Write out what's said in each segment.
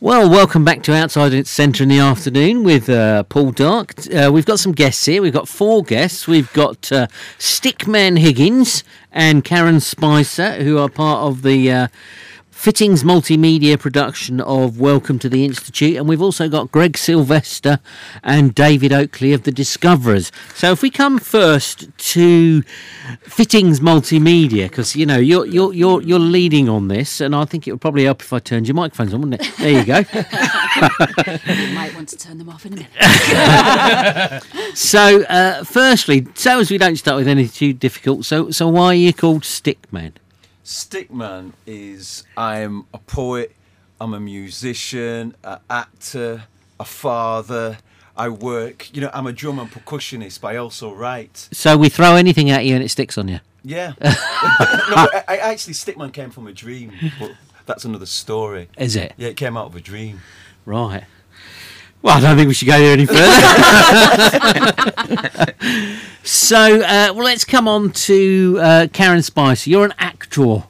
Well, welcome back to Outside Its Centre in the afternoon with uh, Paul Darke. Uh, we've got some guests here. We've got four guests. We've got uh, Stickman Higgins and Karen Spicer, who are part of the uh, Fittings multimedia production of Welcome to the Institute. And we've also got Greg Sylvester and David Oakley of The Discoverers. So if we come first to Fittings multimedia, because, you know, you're, you're, you're, you're leading on this, and I think it would probably help if I turned your microphones on, wouldn't it? There you go. you might want to turn them off in a minute. so, uh, firstly, so as we don't start with anything too difficult, so so why are you called Stickman? Stickman is I'm a poet, I'm a musician, an actor, a father. I work, you know, I'm a drum and percussionist, but I also write. So we throw anything at you and it sticks on you. Yeah. no, I, I actually Stickman came from a dream, but that's another story. Is it? Yeah, it came out of a dream. Right. Well, I don't think we should go there any further. so, uh, well, let's come on to uh, Karen Spicer. You're an actor.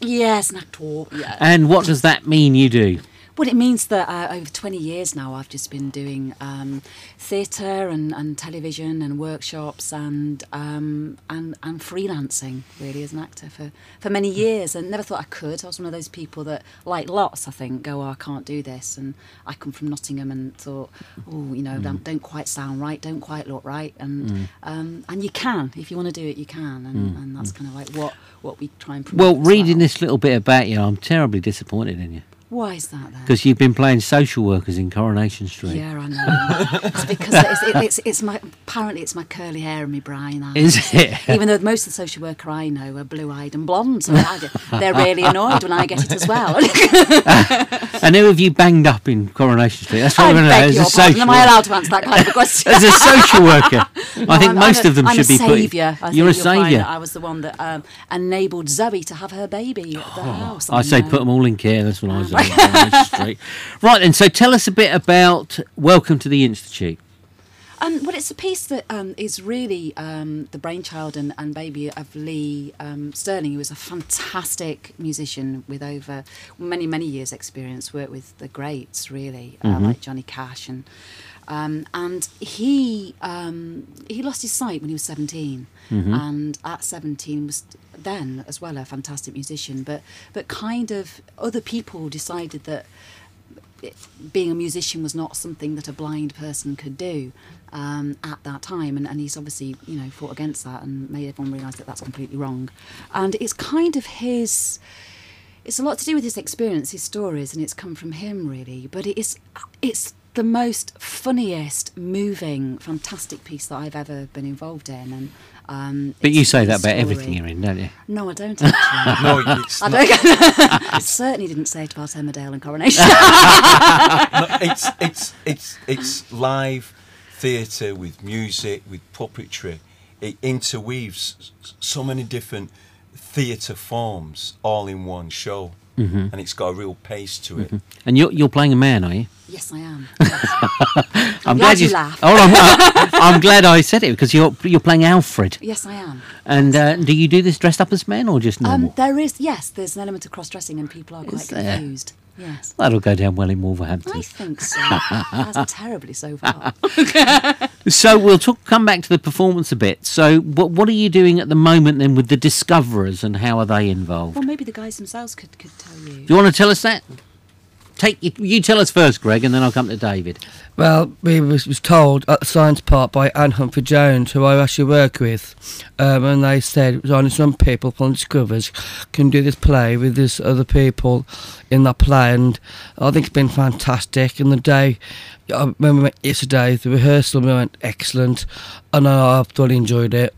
Yes, an actor. Yeah. And what does that mean you do? Well, it means that uh, over 20 years now, I've just been doing um, theatre and, and television and workshops and, um, and and freelancing really as an actor for, for many years and never thought I could. I was one of those people that, like lots, I think, go, oh, I can't do this. And I come from Nottingham and thought, oh, you know, mm. don't, don't, quite sound right, don't quite look right. And mm. um, and you can, if you want to do it, you can. And, mm. and that's kind of like what, what we try and promote. Well, reading well. this little bit about you, I'm terribly disappointed in you. Why is that? Because you've been playing social workers in Coronation Street. Yeah, I know. it's because it's, it, it's, it's my apparently it's my curly hair and my brown eyes. Is it? Even though most of the social worker I know are blue-eyed and blonde, so they're really annoyed when I get it as well. and who have you banged up in Coronation Street? That's what I want to know. As a social Am I allowed to answer that kind of question? As a social worker, no, I think I'm, most I'm of them I'm should be saviour. put. You're a saviour. I was the one that um, enabled Zoe to have her baby at the oh, house. I, I say put them all in care. That's what I was. Right, then. So tell us a bit about Welcome to the Institute. Um, well, it's a piece that um, is really um, the brainchild and, and baby of Lee um, Sterling, who is a fantastic musician with over many, many years' experience, worked with the greats, really, uh, mm-hmm. like Johnny Cash. And, um, and he, um, he lost his sight when he was 17. Mm-hmm. And at 17 was then as well a fantastic musician, but, but kind of other people decided that being a musician was not something that a blind person could do um, at that time, and, and he's obviously you know fought against that and made everyone realise that that's completely wrong. And it's kind of his. It's a lot to do with his experience, his stories, and it's come from him really. But it is, it's the most funniest, moving, fantastic piece that I've ever been involved in, and um, but you say that about everything you're in, don't you? No, I don't actually. no, it's I, don't, I certainly didn't say it about Emmerdale and Coronation. no, it's, it's, it's, it's live theatre with music, with puppetry. It interweaves so many different theatre forms all in one show. Mm-hmm. And it's got a real pace to it. Mm-hmm. And you're, you're playing a man, are you? Yes, I am. Yes. I'm, I'm, glad, you laughed. Oh, I'm, I'm, glad I said it because you're you're playing Alfred. Yes, I am. And uh, do you do this dressed up as men or just um, normal? Um, there is yes, there's an element of cross dressing, and people are quite is confused. There? Yes. That'll go down well in Wolverhampton. I think so. That's terribly so far. so we'll talk, come back to the performance a bit. So what what are you doing at the moment then with the Discoverers and how are they involved? Well, maybe the guys themselves could, could tell you. Do you want to tell us that? Take you, you tell us first, Greg, and then I'll come to David. Well, we was, was told at the science park by Anne Humphrey Jones, who I actually work with, um, and they said only some people from Discoverers can do this play with these other people in that play, and I think it's been fantastic. And the day, when we went yesterday, the rehearsal we went excellent, and I've thoroughly enjoyed it.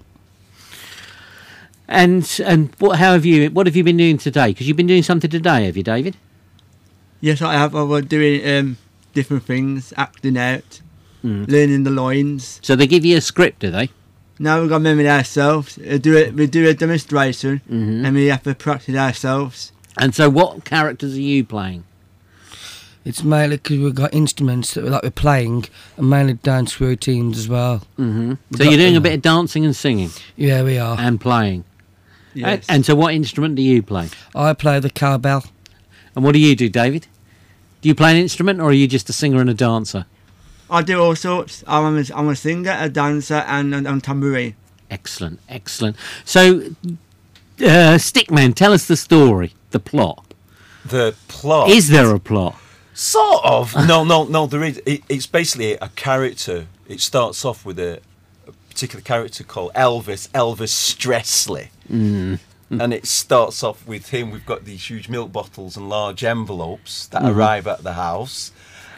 And and what how have you what have you been doing today? Because you've been doing something today, have you, David? Yes, I have. I was doing um, different things, acting out, mm. learning the lines. So they give you a script, do they? No, we've got to memory ourselves. We do, it, we do a demonstration mm-hmm. and we have to practice ourselves. And so, what characters are you playing? It's mainly because we've got instruments that we're, like we're playing and mainly dance routines as well. Mm-hmm. So, you're doing a bit of dancing and singing? Yeah, we are. And playing? Yes. And, and so, what instrument do you play? I play the cowbell. And what do you do, David? Do you play an instrument, or are you just a singer and a dancer? I do all sorts. I'm a, I'm a singer, a dancer, and and, and tambourine. Excellent, excellent. So, uh, Stickman, tell us the story, the plot. The plot Is there a plot? Sort of. no, no, no. There is. It, it's basically a character. It starts off with a, a particular character called Elvis. Elvis Stressley. Mm. Mm. And it starts off with him. We've got these huge milk bottles and large envelopes that mm-hmm. arrive at the house,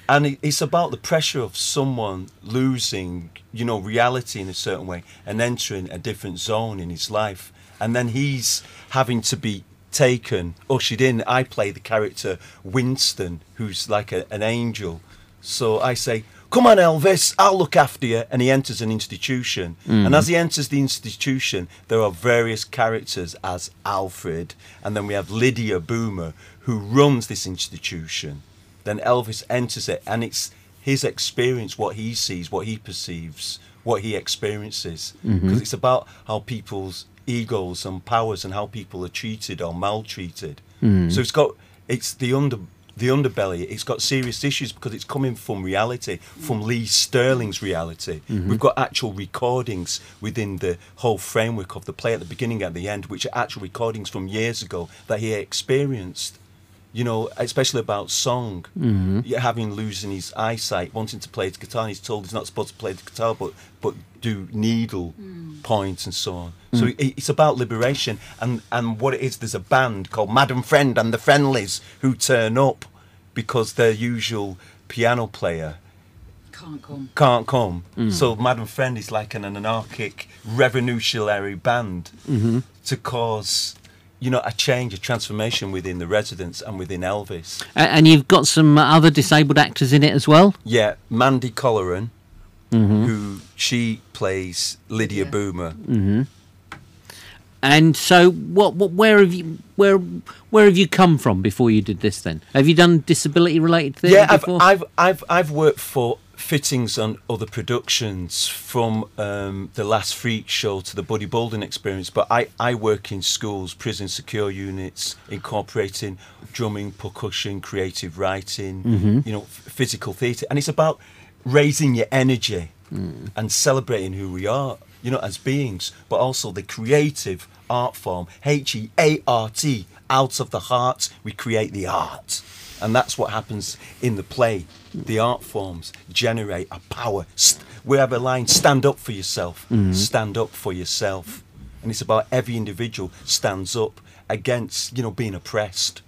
and it, it's about the pressure of someone losing, you know, reality in a certain way and entering a different zone in his life, and then he's having to be taken, ushered in. I play the character Winston, who's like a, an angel. So I say, Come on, Elvis, I'll look after you. And he enters an institution. Hmm. And as he enters the institution, there are various characters as Alfred. And then we have Lydia Boomer, who runs this institution. Then Elvis enters it, and it's his experience, what he sees, what he perceives, what he experiences. Mm-hmm. Because it's about how people's egos and powers and how people are treated or maltreated. Mm-hmm. So it's got it's the under the underbelly. It's got serious issues because it's coming from reality, from Lee Sterling's reality. Mm-hmm. We've got actual recordings within the whole framework of the play at the beginning and the end, which are actual recordings from years ago that he experienced you know, especially about song, mm-hmm. yeah, having losing his eyesight, wanting to play the guitar, and he's told he's not supposed to play the guitar, but but do needle hmm. points and so on. So mm. it, it's about liberation, and and what it is, there's a band called Madam Friend and the Friendlies who turn up because their usual piano player Can't come. can't come. Mm. So Madam Friend is like an anarchic revolutionary band mm-hmm. to cause, you know, a change, a transformation within the residents and within Elvis. A- And you've got some uh, other disabled actors in it as well. Yeah, Mandy Colleran, mm-hmm. who she plays Lydia Yeah. Boomer. Mm-hmm. And so, what, what, where have you, where, where have you come from before you did this? Then have you done disability-related things Yeah, I've, before? I've I've I've worked for fittings on other productions from um, the last Freak Show to the Buddy Bolden Experience. But I I work in schools, prison secure units, incorporating drumming, percussion, creative writing, you know, physical theatre, and it's about raising your energy and celebrating who we are, you know, as beings, but also the creative art form, H E A R T, out of the heart, we create the art. And that's what happens in the play. The art forms generate a power. St- we have a line stand up for yourself, mm-hmm. stand up for yourself. And it's about every individual stands up against, you know, being oppressed.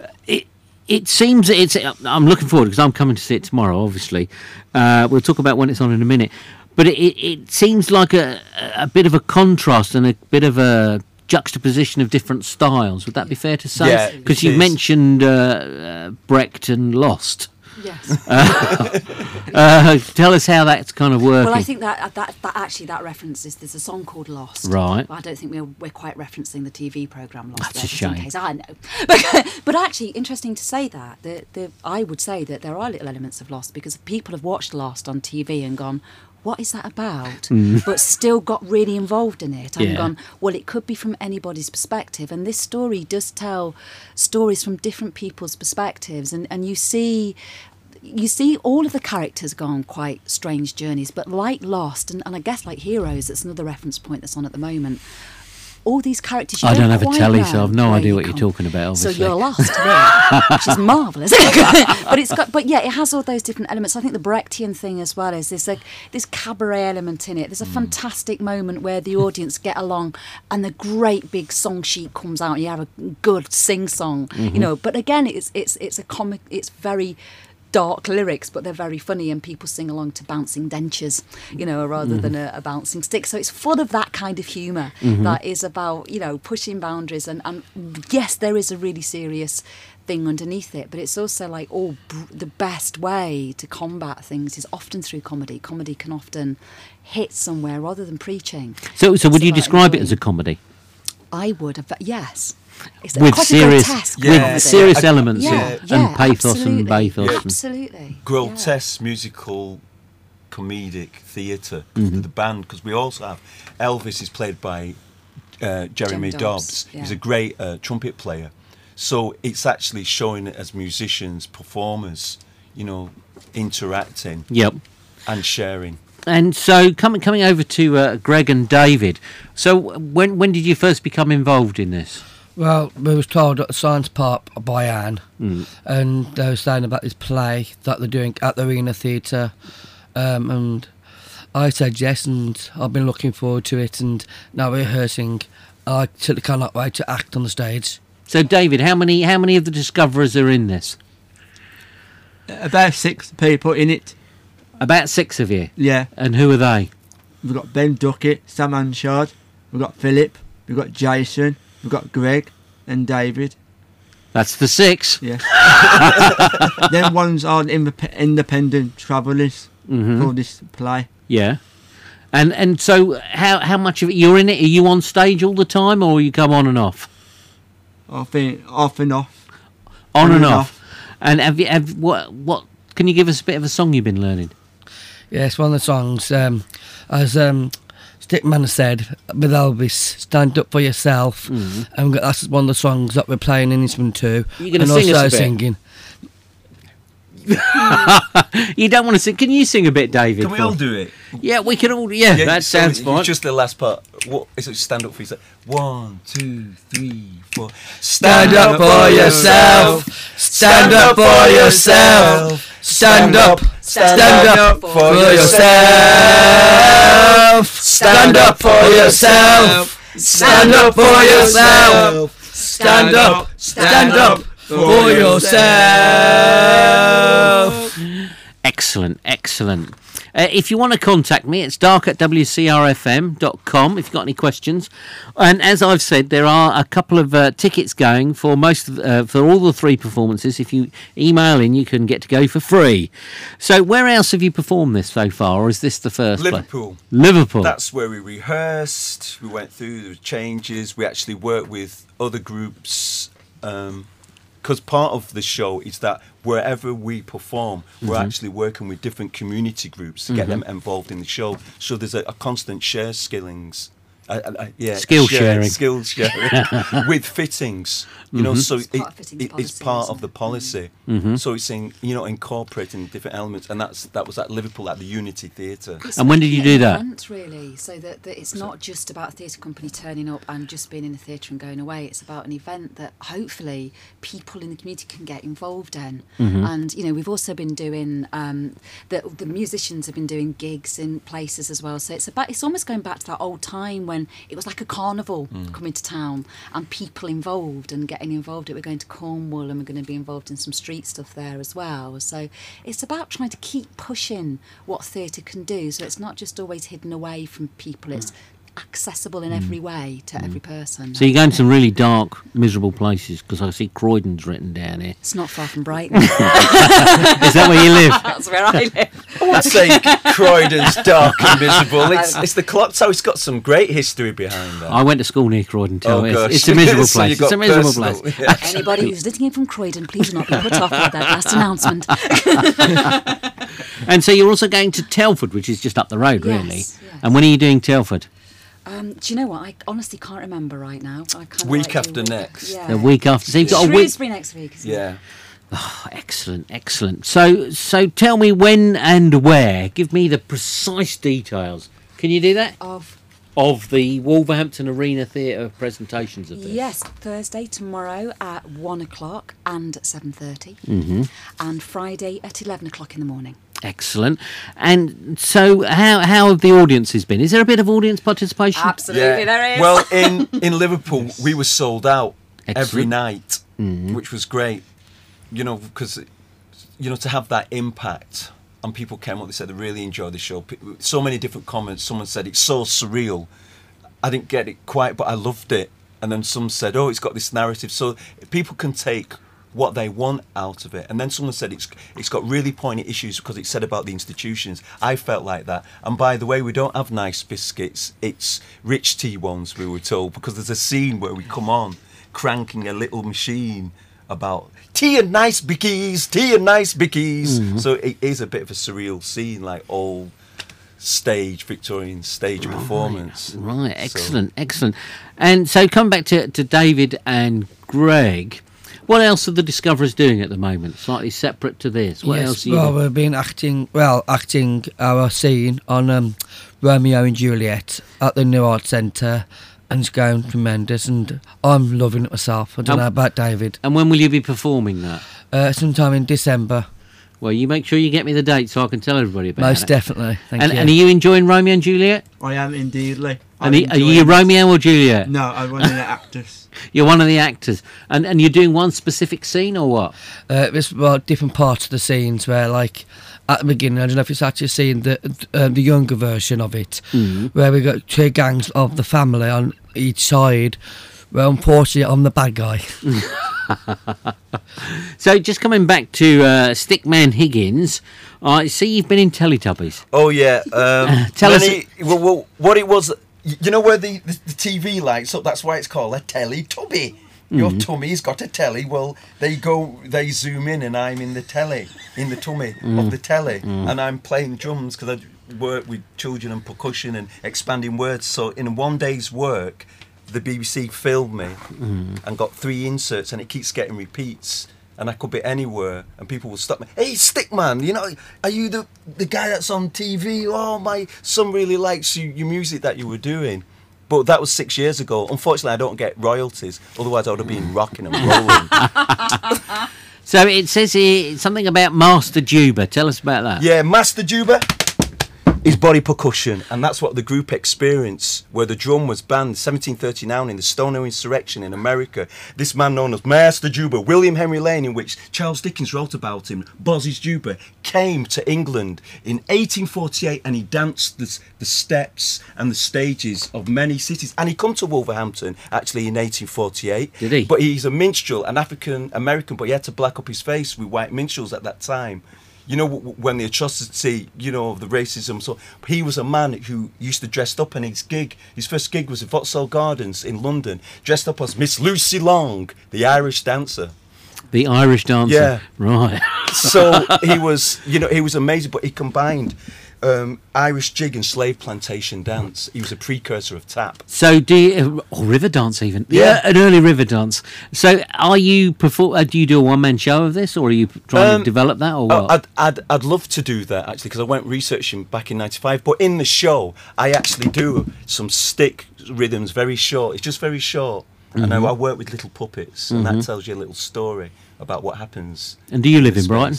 Uh, it it seems that it's. Uh, I'm looking forward because I'm coming to see it tomorrow. Obviously, uh, we'll talk about when it's on in a minute. But it, it, it seems like a a bit of a contrast and a bit of a juxtaposition of different styles. Would that be fair to say? Yeah, Because you is. mentioned uh, uh, Brecht and Lost. Yes. Uh, tell us how that's kind of working. Well, I think that that that actually that reference is there's a song called Lost. Right. But I don't think we're we're quite referencing the TV program Lost. That's there, a just in shame. case I know. But, but actually, interesting to say that. The, the I would say that there are little elements of Lost because people have watched Lost on TV and gone. What is that about? But still got really involved in it and Mm. Yeah. gone, well, it could be from anybody's perspective. And this story does tell stories from different people's perspectives. And, and you see you see all of the characters go on quite strange journeys, but like Lost, and, and I guess like Heroes, that's another reference point that's on at the moment. All these characters, you I don't have a telly, know so I've no idea you what you're talking about, So you're lost there, which is marvelous. but it's got, but yeah, it has all those different elements. I think the Brechtian thing as well is there's like this cabaret element in it. There's a Hmm. fantastic moment where the audience get along, and the great big song sheet comes out, and you have a good sing song, Mm-hmm. you know. But again, it's it's it's a comic. It's very dark lyrics, but they're very funny, and people sing along to bouncing dentures, you know, rather than a, a bouncing stick. So it's full of that kind of humor mm-hmm. that is about, you know, pushing boundaries. And, and yes, there is a really serious thing underneath it, but it's also like, oh, br- the best way to combat things is often through comedy. Comedy can often hit somewhere rather than preaching. so, so would you describe it as a comedy I would yes. It's with quite a serious, grotesque with Yeah. comedy. serious Yeah. elements yeah, and, yeah, and pathos absolutely. and bathos? and- Absolutely. yeah. grotesque musical comedic theater Mm-hmm. the band because we also have Elvis is played by uh, Jeremy Jeremy Dobbs, Dobbs, he's a great uh, trumpet player So it's actually showing it as musicians, performers, you know, interacting Yep. and sharing. And so coming coming over to uh, Greg and David. So when when did you first become involved in this? Well, we was told at the Science Park by Anne, and they were saying about this play that they're doing at the Arena Theatre, um, and I said yes, and I've been looking forward to it, and now we're rehearsing. I certainly cannot wait to act on the stage. So David, how many how many of the discoverers are in this? About six people in it. About six of you. Yeah. And who are they? We've got Ben Duckett, Sam Anshard, we've got Philip, we've got Jason, we've got Greg and David. That's the six. Yeah. then ones are indep- independent travellers Mm-hmm. for this play. Yeah. And and so how how much of it you're in it? Are you on stage all the time, or you come on and off? I think off and off. On, On and and off. off. And have you have what what? Can you give us a bit of a song you've been learning? Yes, one of the songs, um, as um, Stickman said with Elvis, "Stand Up for Yourself," mm-hmm. and that's one of the songs that we're playing in this one too. You're gonna and sing us also a bit? singing. You don't want to sing? Can you sing a bit, David? Can we all do it? Yeah, we can all. Yeah, Yeah, that so sounds it's fine. Just the last part. What is it? Stand up for yourself. One, two, three, four. Stand up for yourself. Stand up for yourself. Stand up. Stand up for yourself. Stand up for yourself. Stand up for yourself. Stand up. Stand up for yourself. Excellent, excellent. Uh, if you want to contact me, it's darke at wcrfm.com if you've got any questions. And as I've said, there are a couple of uh, tickets going for most of, uh, for all the three performances. If you email in, you can get to go for free. So, where else have you performed this so far, or is this the first? Liverpool. Liverpool. That's where we rehearsed. We went through the changes. We actually worked with other groups. Because part of the show is that wherever we perform, we're Mm-hmm. actually working with different community groups to get them involved in the show. So there's a, a constant share skillings. Uh, uh, yeah, Skill share- sharing. skill sharing with fittings. You know, so It's it, part of fittings it- it's part of the policy. Mm-hmm. So it's in you know incorporating different elements, and that's that was at Liverpool at the Unity Theatre. And when did you do that? event, really, so that, that it's not just about a theatre company turning up and just being in the theatre and going away. It's about an event that hopefully people in the community can get involved in. Mm-hmm. And you know, we've also been doing um, the the musicians have been doing gigs in places as well. So it's about it's almost going back to that old time when it was like a carnival coming to town and people involved and getting involved. We're going to Cornwall and we're going to be involved in some street stuff there as well. So it's about trying to keep pushing what theatre can do. So it's not just always hidden away from people. It's accessible in every way to every person. so you're going to some really dark, miserable places because I see Croydon's written down here. it's not far from Brighton. Is that where you live? That's where I live. I would say Croydon's dark and miserable. It's, it's the clock tower. It's got some great history behind that. I went to school near Croydon too. Oh, it's, it's a miserable So place. it's a miserable personal, place. yeah. Anybody who's listening in from Croydon, please do not be put off by that last announcement. And so you're also going to Telford, which is just up the road, Yes, really. yes. And when are you doing Telford? Um, do you know what? I honestly can't remember right now. I kind of Week like after week- next. Yeah. The week after. So you've got a week. Shrewsbury next week. Isn't It? yeah. Oh, excellent, excellent. So, so tell me when and where. Give me the precise details. Can you do that? Of Of the Wolverhampton Arena Theatre presentations of this. yes, Thursday tomorrow at one o'clock and seven Mm-hmm. and Friday at eleven o'clock in the morning. Excellent. And so, how how have the audiences been? Is there a bit of audience participation? Absolutely, there is. Well, in in Liverpool, we were sold out every Excellent. night, mm-hmm. which was great. You know, because you know to have that impact, and people came up. They said they really enjoyed the show. So many different comments. Someone said it's so surreal. I didn't get it quite, but I loved it. And then some said, "Oh, it's got this narrative." So people can take what they want out of it. And then someone said it's it's got really pointy issues because it said about the institutions. I felt like that. And by the way, we don't have nice biscuits. It's rich tea ones. We were told because there's a scene where we come on cranking a little machine about tea and nice bickies, tea and nice bickies. Mm-hmm. So it is a bit of a surreal scene, like old stage Victorian stage performance. Right, So- excellent, excellent. And so, come back to, to David and Greg. What else are the Discoverers doing at the moment? Slightly separate to this. What else? Are you well, doing? we've been acting, well, acting our scene on um, Romeo and Juliet at the New Art Centre, and it's going tremendous, and I'm loving it myself. I don't Um, know about David. And when will you be performing that? Uh, sometime in December, Well, you make sure you get me the date so I can tell everybody about most it. Most definitely. Thank and, you. and are you enjoying Romeo and Juliet? I am indeedly. And I'm are you enjoying- Romeo or Juliet? No, I'm one of the actors. You're one of the actors, and and you're doing one specific scene or what? Uh, there's well, different parts of the scenes where, like, at the beginning, I don't know if it's actually seen the um, the younger version of it, where we got two gangs of the family on each side. Well, unfortunately, I'm the bad guy. So just coming back to uh, Stickman Higgins, I see you've been in Teletubbies. Oh yeah. Um, Tell us- Well, well, what it was. You know where the, the, the TV lights up? That's why it's called a Teletubby. Your Mm-hmm. tummy's got a telly. Well, they go, they zoom in, and I'm in the telly, in the tummy Mm. of the telly, and I'm playing drums because I work with children and percussion and expanding words. So in one day's work, the BBC filmed me Mm. and got three inserts, and it keeps getting repeats. And I could be anywhere, and people will stop me. Hey, Stickman, you know, are you the the guy that's on TV? Oh, my son really likes you, your music that you were doing. But that was six years ago. Unfortunately, I don't get royalties. Otherwise, I would have been mm. rocking and rolling. So it says here something about Master Juba. Tell us about that. yeah, Master Juba is body percussion, and that's what the group experienced, where the drum was banned 1739 in the Stono insurrection in America. This man known as Master Juba, William Henry Lane, in which Charles Dickens wrote about him, Boz's Juba, came to England in 1848 and he danced the, the steps and the stages of many cities. And he come to Wolverhampton actually in 1848. Did he? But he's a minstrel, an African American, but he had to black up his face with white minstrels at that time. You know, when the atrocity, you know, of the racism. So he was a man who used to dress up, and his gig, his first gig was at Vauxhall Gardens in London, dressed up as Miss Lucy Long, the Irish dancer. The Irish dancer. Yeah. Right. So he was, you know, he was amazing, but he combined um, Irish jig and slave plantation dance. He was a precursor of tap. So do you, or river dance even? Yeah. an early river dance. So are you perform? Uh, do you do a one man show of this, or are you trying Um, to develop that, or Oh, what? I'd, I'd, I'd love to do that actually because I went researching back in '95. But in the show, I actually do some stick rhythms, very short. It's just very short, and Mm-hmm. I, I work with little puppets, and that tells you a little story about what happens. and do you live in space. Brighton?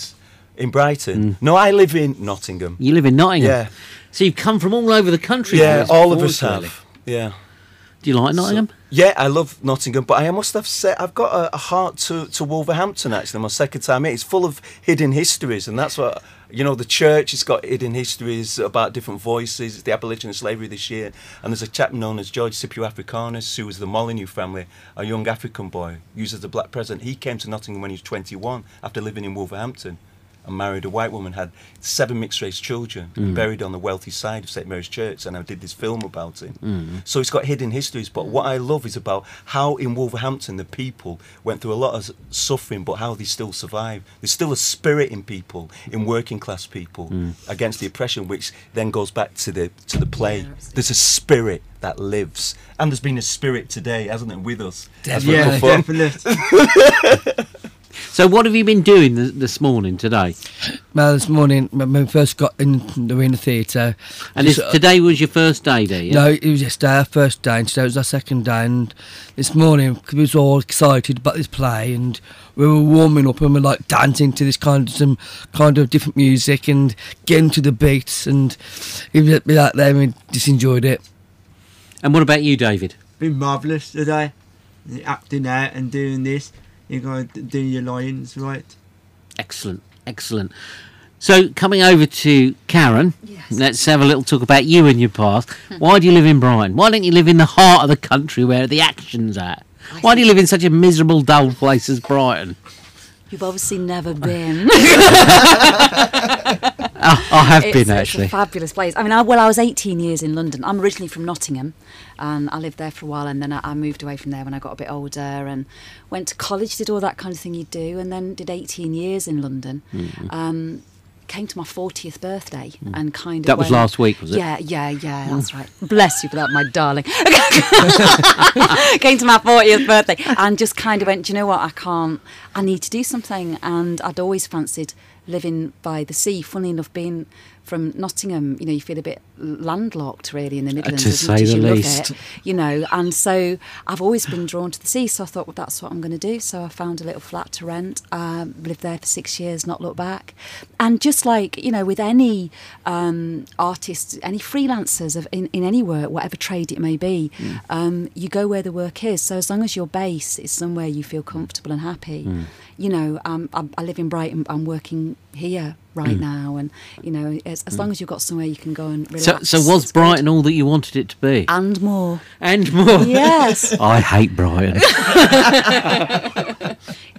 Mm. In Brighton? No, I live in Nottingham. You live in Nottingham. Yeah. So you've come from all over the country. Yeah, all of us have. really. Yeah. Do you like So- Nottingham? yeah, I love Nottingham, but I must have said I've got a, a heart to, to Wolverhampton. Actually, my second time here, it's full of hidden histories, and that's what you know. The church has got hidden histories about different voices. The abolition of slavery this year, and there's a chap known as George Scipio Africanus, who was the Molyneux family, a young African boy used as a black president. He came to Nottingham when he was 21 after living in Wolverhampton. And married a white woman, had seven mixed race children, and mm. buried on the wealthy side of St Mary's Church. And I did this film about him. Mm. So it's got hidden histories. But what I love is about how in Wolverhampton the people went through a lot of suffering, but how they still survive. There's still a spirit in people, in working class people, mm. against the oppression, which then goes back to the to the play. Yeah, there's a spirit that lives, and there's been a spirit today, hasn't it, with us? as yeah, definitely. So what have you been doing th- this morning today? Well, this morning when we first got in the Arena Theatre, And this, today was your first day there. Yeah? No, it was yesterday, our first day, and today was our second day. And this morning, we was all excited about this play, and we were warming up and we were like dancing to this kind of some kind of different music and getting to the beats, and it was be like there, and we just enjoyed it. And what about you, David? Been marvellous today. Acting out and doing this. You're going to do your lines right. Excellent, excellent. So coming over to Karen, Yes. let's have a little talk about you and your past. Hmm. Why do you live in Brighton? Why don't you live in the heart of the country where the action's at? I Why do you live in such a miserable, dull place as Brighton? You've obviously never been. I, I have it's, been it's actually. a fabulous place. I mean, I, well, I was 18 years in London. I'm originally from Nottingham, and I lived there for a while, and then I, I moved away from there when I got a bit older, and went to college, did all that kind of thing you do, and then did 18 years in London. Mm-hmm. Um, came to my 40th birthday hmm. and kind of That was went- last week, was it? Yeah, yeah, yeah, hmm. that's right. Bless you for that, my darling. came to my 40th birthday and just kind of went, do you know what? I can't, I need to do something. And I'd always fancied living by the sea. Funny enough, being from Nottingham, you know, you feel a bit landlocked really in the Midlands to as much say as the least. it, you know. And so I've always been drawn to the sea. So I thought, well, that's what I'm going to do. So I found a little flat to rent, um, lived there for six years, not looked back. And just like, you know, with any um, artists, any freelancers of, in, in any work, whatever trade it may be, um, you go where the work is. So as long as your base is somewhere you feel comfortable and happy, you know, um, I, I live in Brighton, I'm working here right now. And, you know, as, as long as you've got somewhere you can go and relax. So was it's good. Brighton all that you wanted it to be? And more. and more. Yes. I hate Brighton.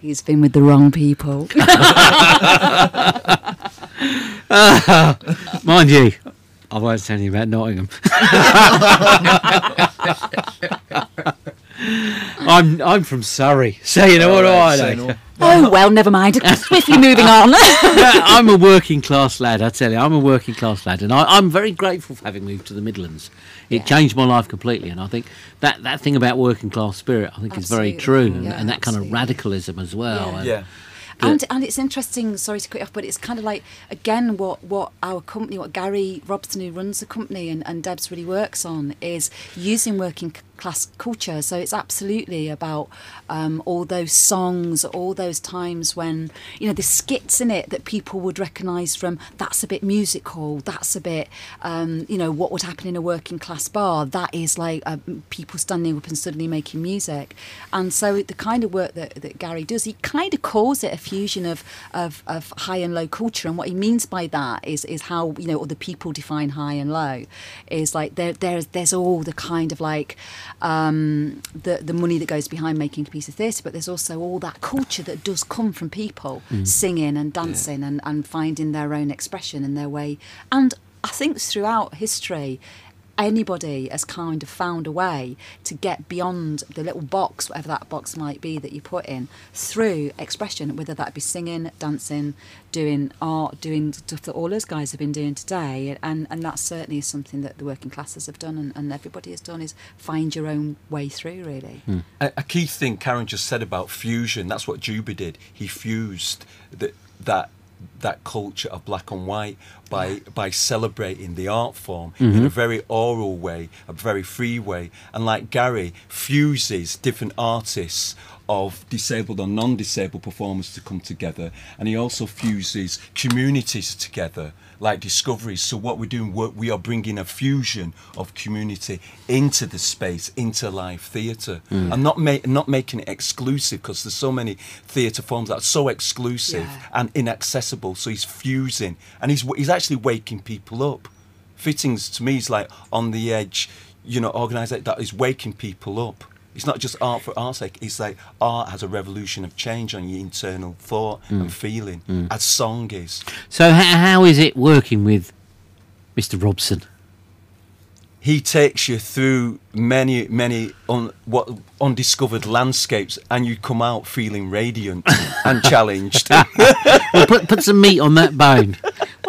He's been with the wrong people. Mind you, I won't tell you about Nottingham. I'm I'm from Surrey, so you know what do I Say know. oh, well, never mind. Swiftly moving on. I'm a working class lad. I tell you, I'm a working class lad, and I, I'm very grateful for having moved to the Midlands. It Yeah. changed my life completely, and I think that, that thing about working class spirit, I think, is very Absolutely. true, and, Yeah, and that kind of absolutely. radicalism as well. Yeah. And- Yeah. and and it's interesting. Sorry to cut you off, but it's kind of like again what what our company, what Gary Robson, who runs the company, and, and Debs really works on is using working c- class culture. So it's absolutely about um, all those songs, all those times when you know the skits in it that people would recognise from. That's a bit musical. That's a bit um, you know what would happen in a working class bar. That is like uh, people standing up and suddenly making music. And so the kind of work that, that Gary does, he kind of calls it a fusion of, of, of high and low culture. And what he means by that is is how you know other people define high and low. Is like there there's there's all the kind of like um, the the money that goes behind making a piece of theatre, but there's also all that culture that does come from people singing and dancing and, and finding their own expression in their way. And I think throughout history, anybody has kind of found a way to get beyond the little box, whatever that box might be that you put in, through expression, whether that be singing, dancing, doing art, doing stuff that all those guys have been doing today. And, and that certainly is something that the working classes have done and, and everybody has done is find your own way through, really. Hmm. A, a key thing Karen just said about fusion, that's what Juba did. He fused that that that culture of black and white by by celebrating the art form in mm-hmm. a very oral way, a very free way. And like Gary fuses different artists of disabled or non-disabled performers to come together. And he also fuses communities together like discoveries. So what we're doing we are bringing a fusion of community into the space into live theatre. Mm. And not ma- not making it exclusive because there's so many theatre forms that are so exclusive Yeah. and inaccessible. So he's fusing and he's he's actually waking people up. Fittings to me is like on the edge you know organisation that is waking people up it's not just art for art's sake it's like art has a revolution of change on your internal thought and mm. feeling mm. as song is So, how is it working with Mr. Robson? he takes you through many many un, what undiscovered landscapes and you come out feeling radiant and challenged Well, put, put some meat on that bone.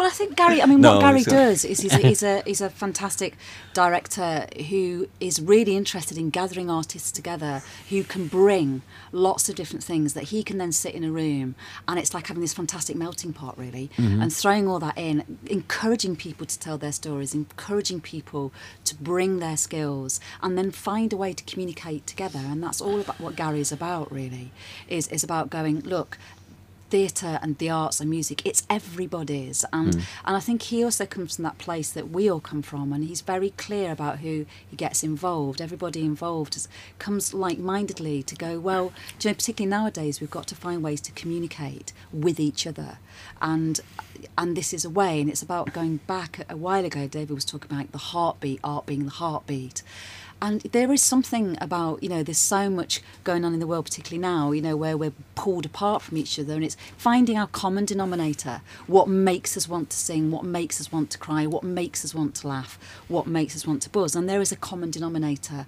I think Gary. I mean, No, what Gary does is he's a, he's a he's a fantastic director who is really interested in gathering artists together who can bring lots of different things that he can then sit in a room and it's like having this fantastic melting pot really mm-hmm. and throwing all that in encouraging people to tell their stories encouraging people to bring their skills and then find a way to communicate together and that's all about what Gary's about really is is about going look theatre and the arts and music it's everybody's. And hmm. and I think he also comes from that place that we all come from and he's very clear about who he gets involved. Everybody involved is, comes like-mindedly to go well do you know particularly nowadays we've got to find ways to communicate with each other. And and this is a way and it's about going back a while ago David was talking about the heartbeat art being the heartbeat and there is something about, you know, there's so much going on in the world, particularly now, you know, where we're pulled apart from each other. And it's finding our common denominator. What makes us want to sing? What makes us want to cry? What makes us want to laugh? What makes us want to buzz? And there is a common denominator.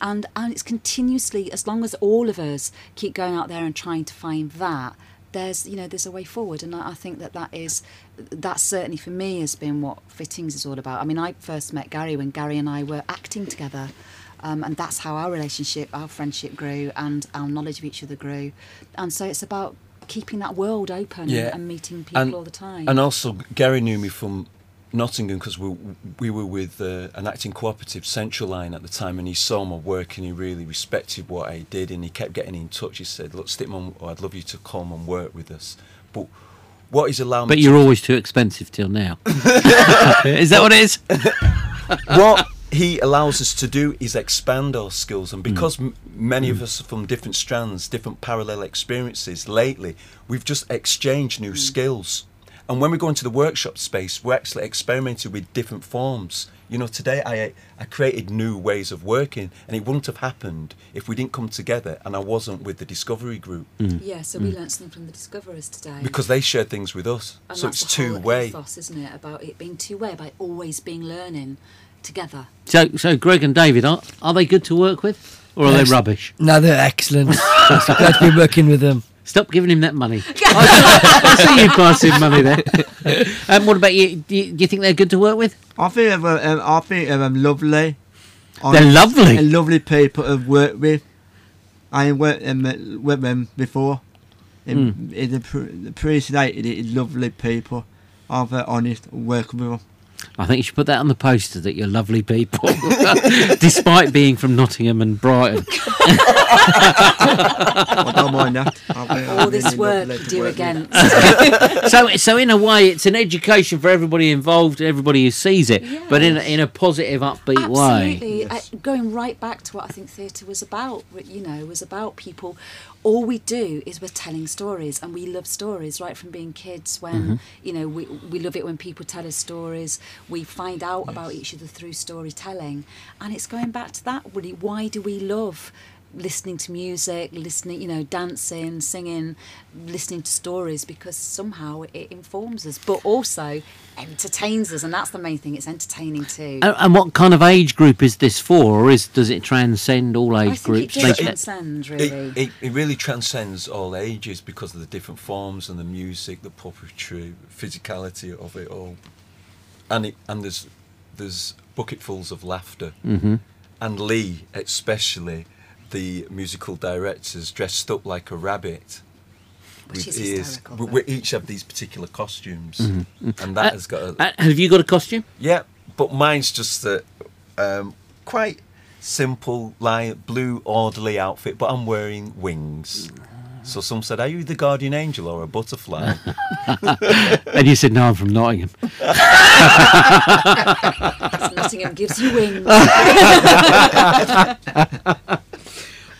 And, and it's continuously, as long as all of us keep going out there and trying to find that, there's you know there's a way forward, and I, I think that that is that certainly for me has been what fittings is all about. I mean, I first met Gary when Gary and I were acting together. Um, and that's how our relationship, our friendship grew, and our knowledge of each other grew. And so it's about keeping that world open Yeah. and meeting people And- all the time. And also, Gary knew me from Nottingham because we we were with uh, an acting cooperative, Central Line, at the time, and he saw my work and he really respected what I did, and he kept getting in touch. He said, "Look, Stickman, I'd love you to come and work with us." But what he's allowed But me you're to always too expensive till now. is that what it is? what he allows us to do is expand our skills and because m- many of us are from different strands different parallel experiences lately we've just exchanged new skills and when we go into the workshop space we're actually experimenting with different forms you know today i i created new ways of working and it wouldn't have happened if we didn't come together and i wasn't with the discovery group mm. yeah, so we mm. learnt something from the discoverers today. because they shared things with us and so that's it's the whole two way ethos, isn't it? About it being two way, about always being learning together. So, so Greg and David, are, are they good to work with, or are Yes. they rubbish? No, they're excellent. glad to be working with them. Stop giving him that money. I see you passing money there. um, what about you? Do, you? do you think they're good to work with? I think they're, um, I think they're um, lovely. They're lovely. And lovely people to work with. I worked um, with them before. In, Hmm. in the, pre- the appreciated it, lovely people. I'm very honest working with them. I think you should put that on the poster that you're lovely people, despite being from Nottingham and Brighton. I don't mind that. All this work lovely you to do work against. so, so in a way, it's an education for everybody involved, everybody who sees it, but in a, in a positive, upbeat way. Absolutely. Yes. Uh, going right back to what I think theatre was about, you know, was about people. All we do is we're telling stories, and we love stories right from being kids. When Mm-hmm. you know, we we love it when people tell us stories. We find out about each other through storytelling, and it's going back to that. Really, why do we love? Listening to music listening you know dancing singing listening to stories because somehow it informs us but also entertains us and that's the main thing it's entertaining too And, and what kind of age group is this for, or is does it transcend all I age think groups? it does They- transcend, really. It, it, it really transcends all ages because of the different forms and the music, the puppetry, physicality of it all, and it and there's there's bucketfuls of laughter, mm-hmm. and Lee especially, the musical directors dressed up like a rabbit. Which is with ears. hysterical, We, we each have these particular costumes, Mm-hmm. and that has got a Uh, have you got a costume? yeah, but mine's just a um, quite simple, like blue orderly outfit, but I'm wearing wings. So some said, "Are you the guardian angel or a butterfly?" And you said, no, I'm from Nottingham. Nottingham gives you wings.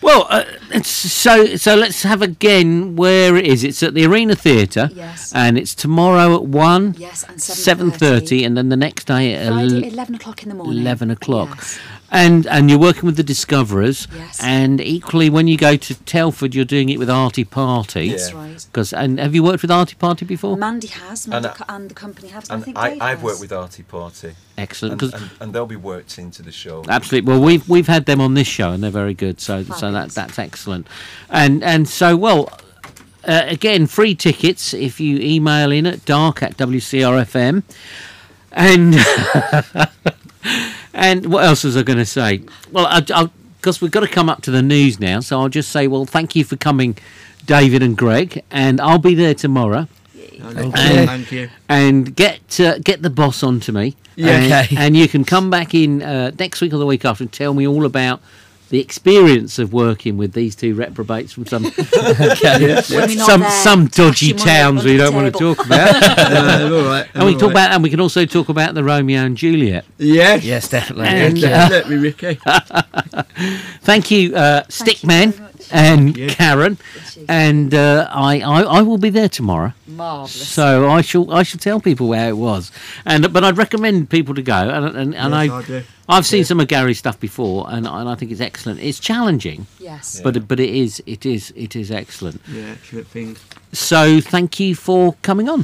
Well, uh, so so let's have again where it is. It's at the Arena Theatre. Yes. And it's tomorrow at 1. Yes, and 7.30 and then the next day at Friday, el- 11 o'clock in the morning. 11 o'clock. Yes. And and you're working with the Discoverers. Yes. And equally, when you go to Telford, you're doing it with Artie Party. That's Yeah. right. Because and have you worked with Artie Party before? Mandy has, Mandy And co- and, the company has. but I and think I, I've has. worked with Artie Party, Excellent. and, 'cause- and, and they'll be worked into the show. Absolutely. Well, we've we've had them on this show, and they're very good. So so that that's excellent. And and so well. Uh, again, free tickets if you email in at darke at WCRFM. And and what else was I going to say? Well, I because we've got to come up to the news now, so I'll just say, well, thank you for coming, David and Greg, and I'll be there tomorrow. Thank you. you. Thank you. and get uh, get the boss onto me. Yeah, and, okay. and you can come back in uh, next week or the week after and tell me all about the experience of working with these two reprobates from some When some there, some dodgy cash your money towns we don't want to talk about. Uh, all right. and we can talk all right. about and we can also talk about the Romeo and Juliet. Yes. Yes, definitely. And, Let, uh, let me, Ricky. Thank you, uh, Thank you Stickman and you. Karen, and uh, I, I I will be there tomorrow. Marvellous. So I shall I shall tell people where it was, and but I'd recommend people to go. And and, and Yes, I I do. I've seen some of Gary's stuff before, and, and I think it's excellent. It's challenging, yes. but but it is it is it is excellent. Yeah, excellent thing. So thank you for coming on.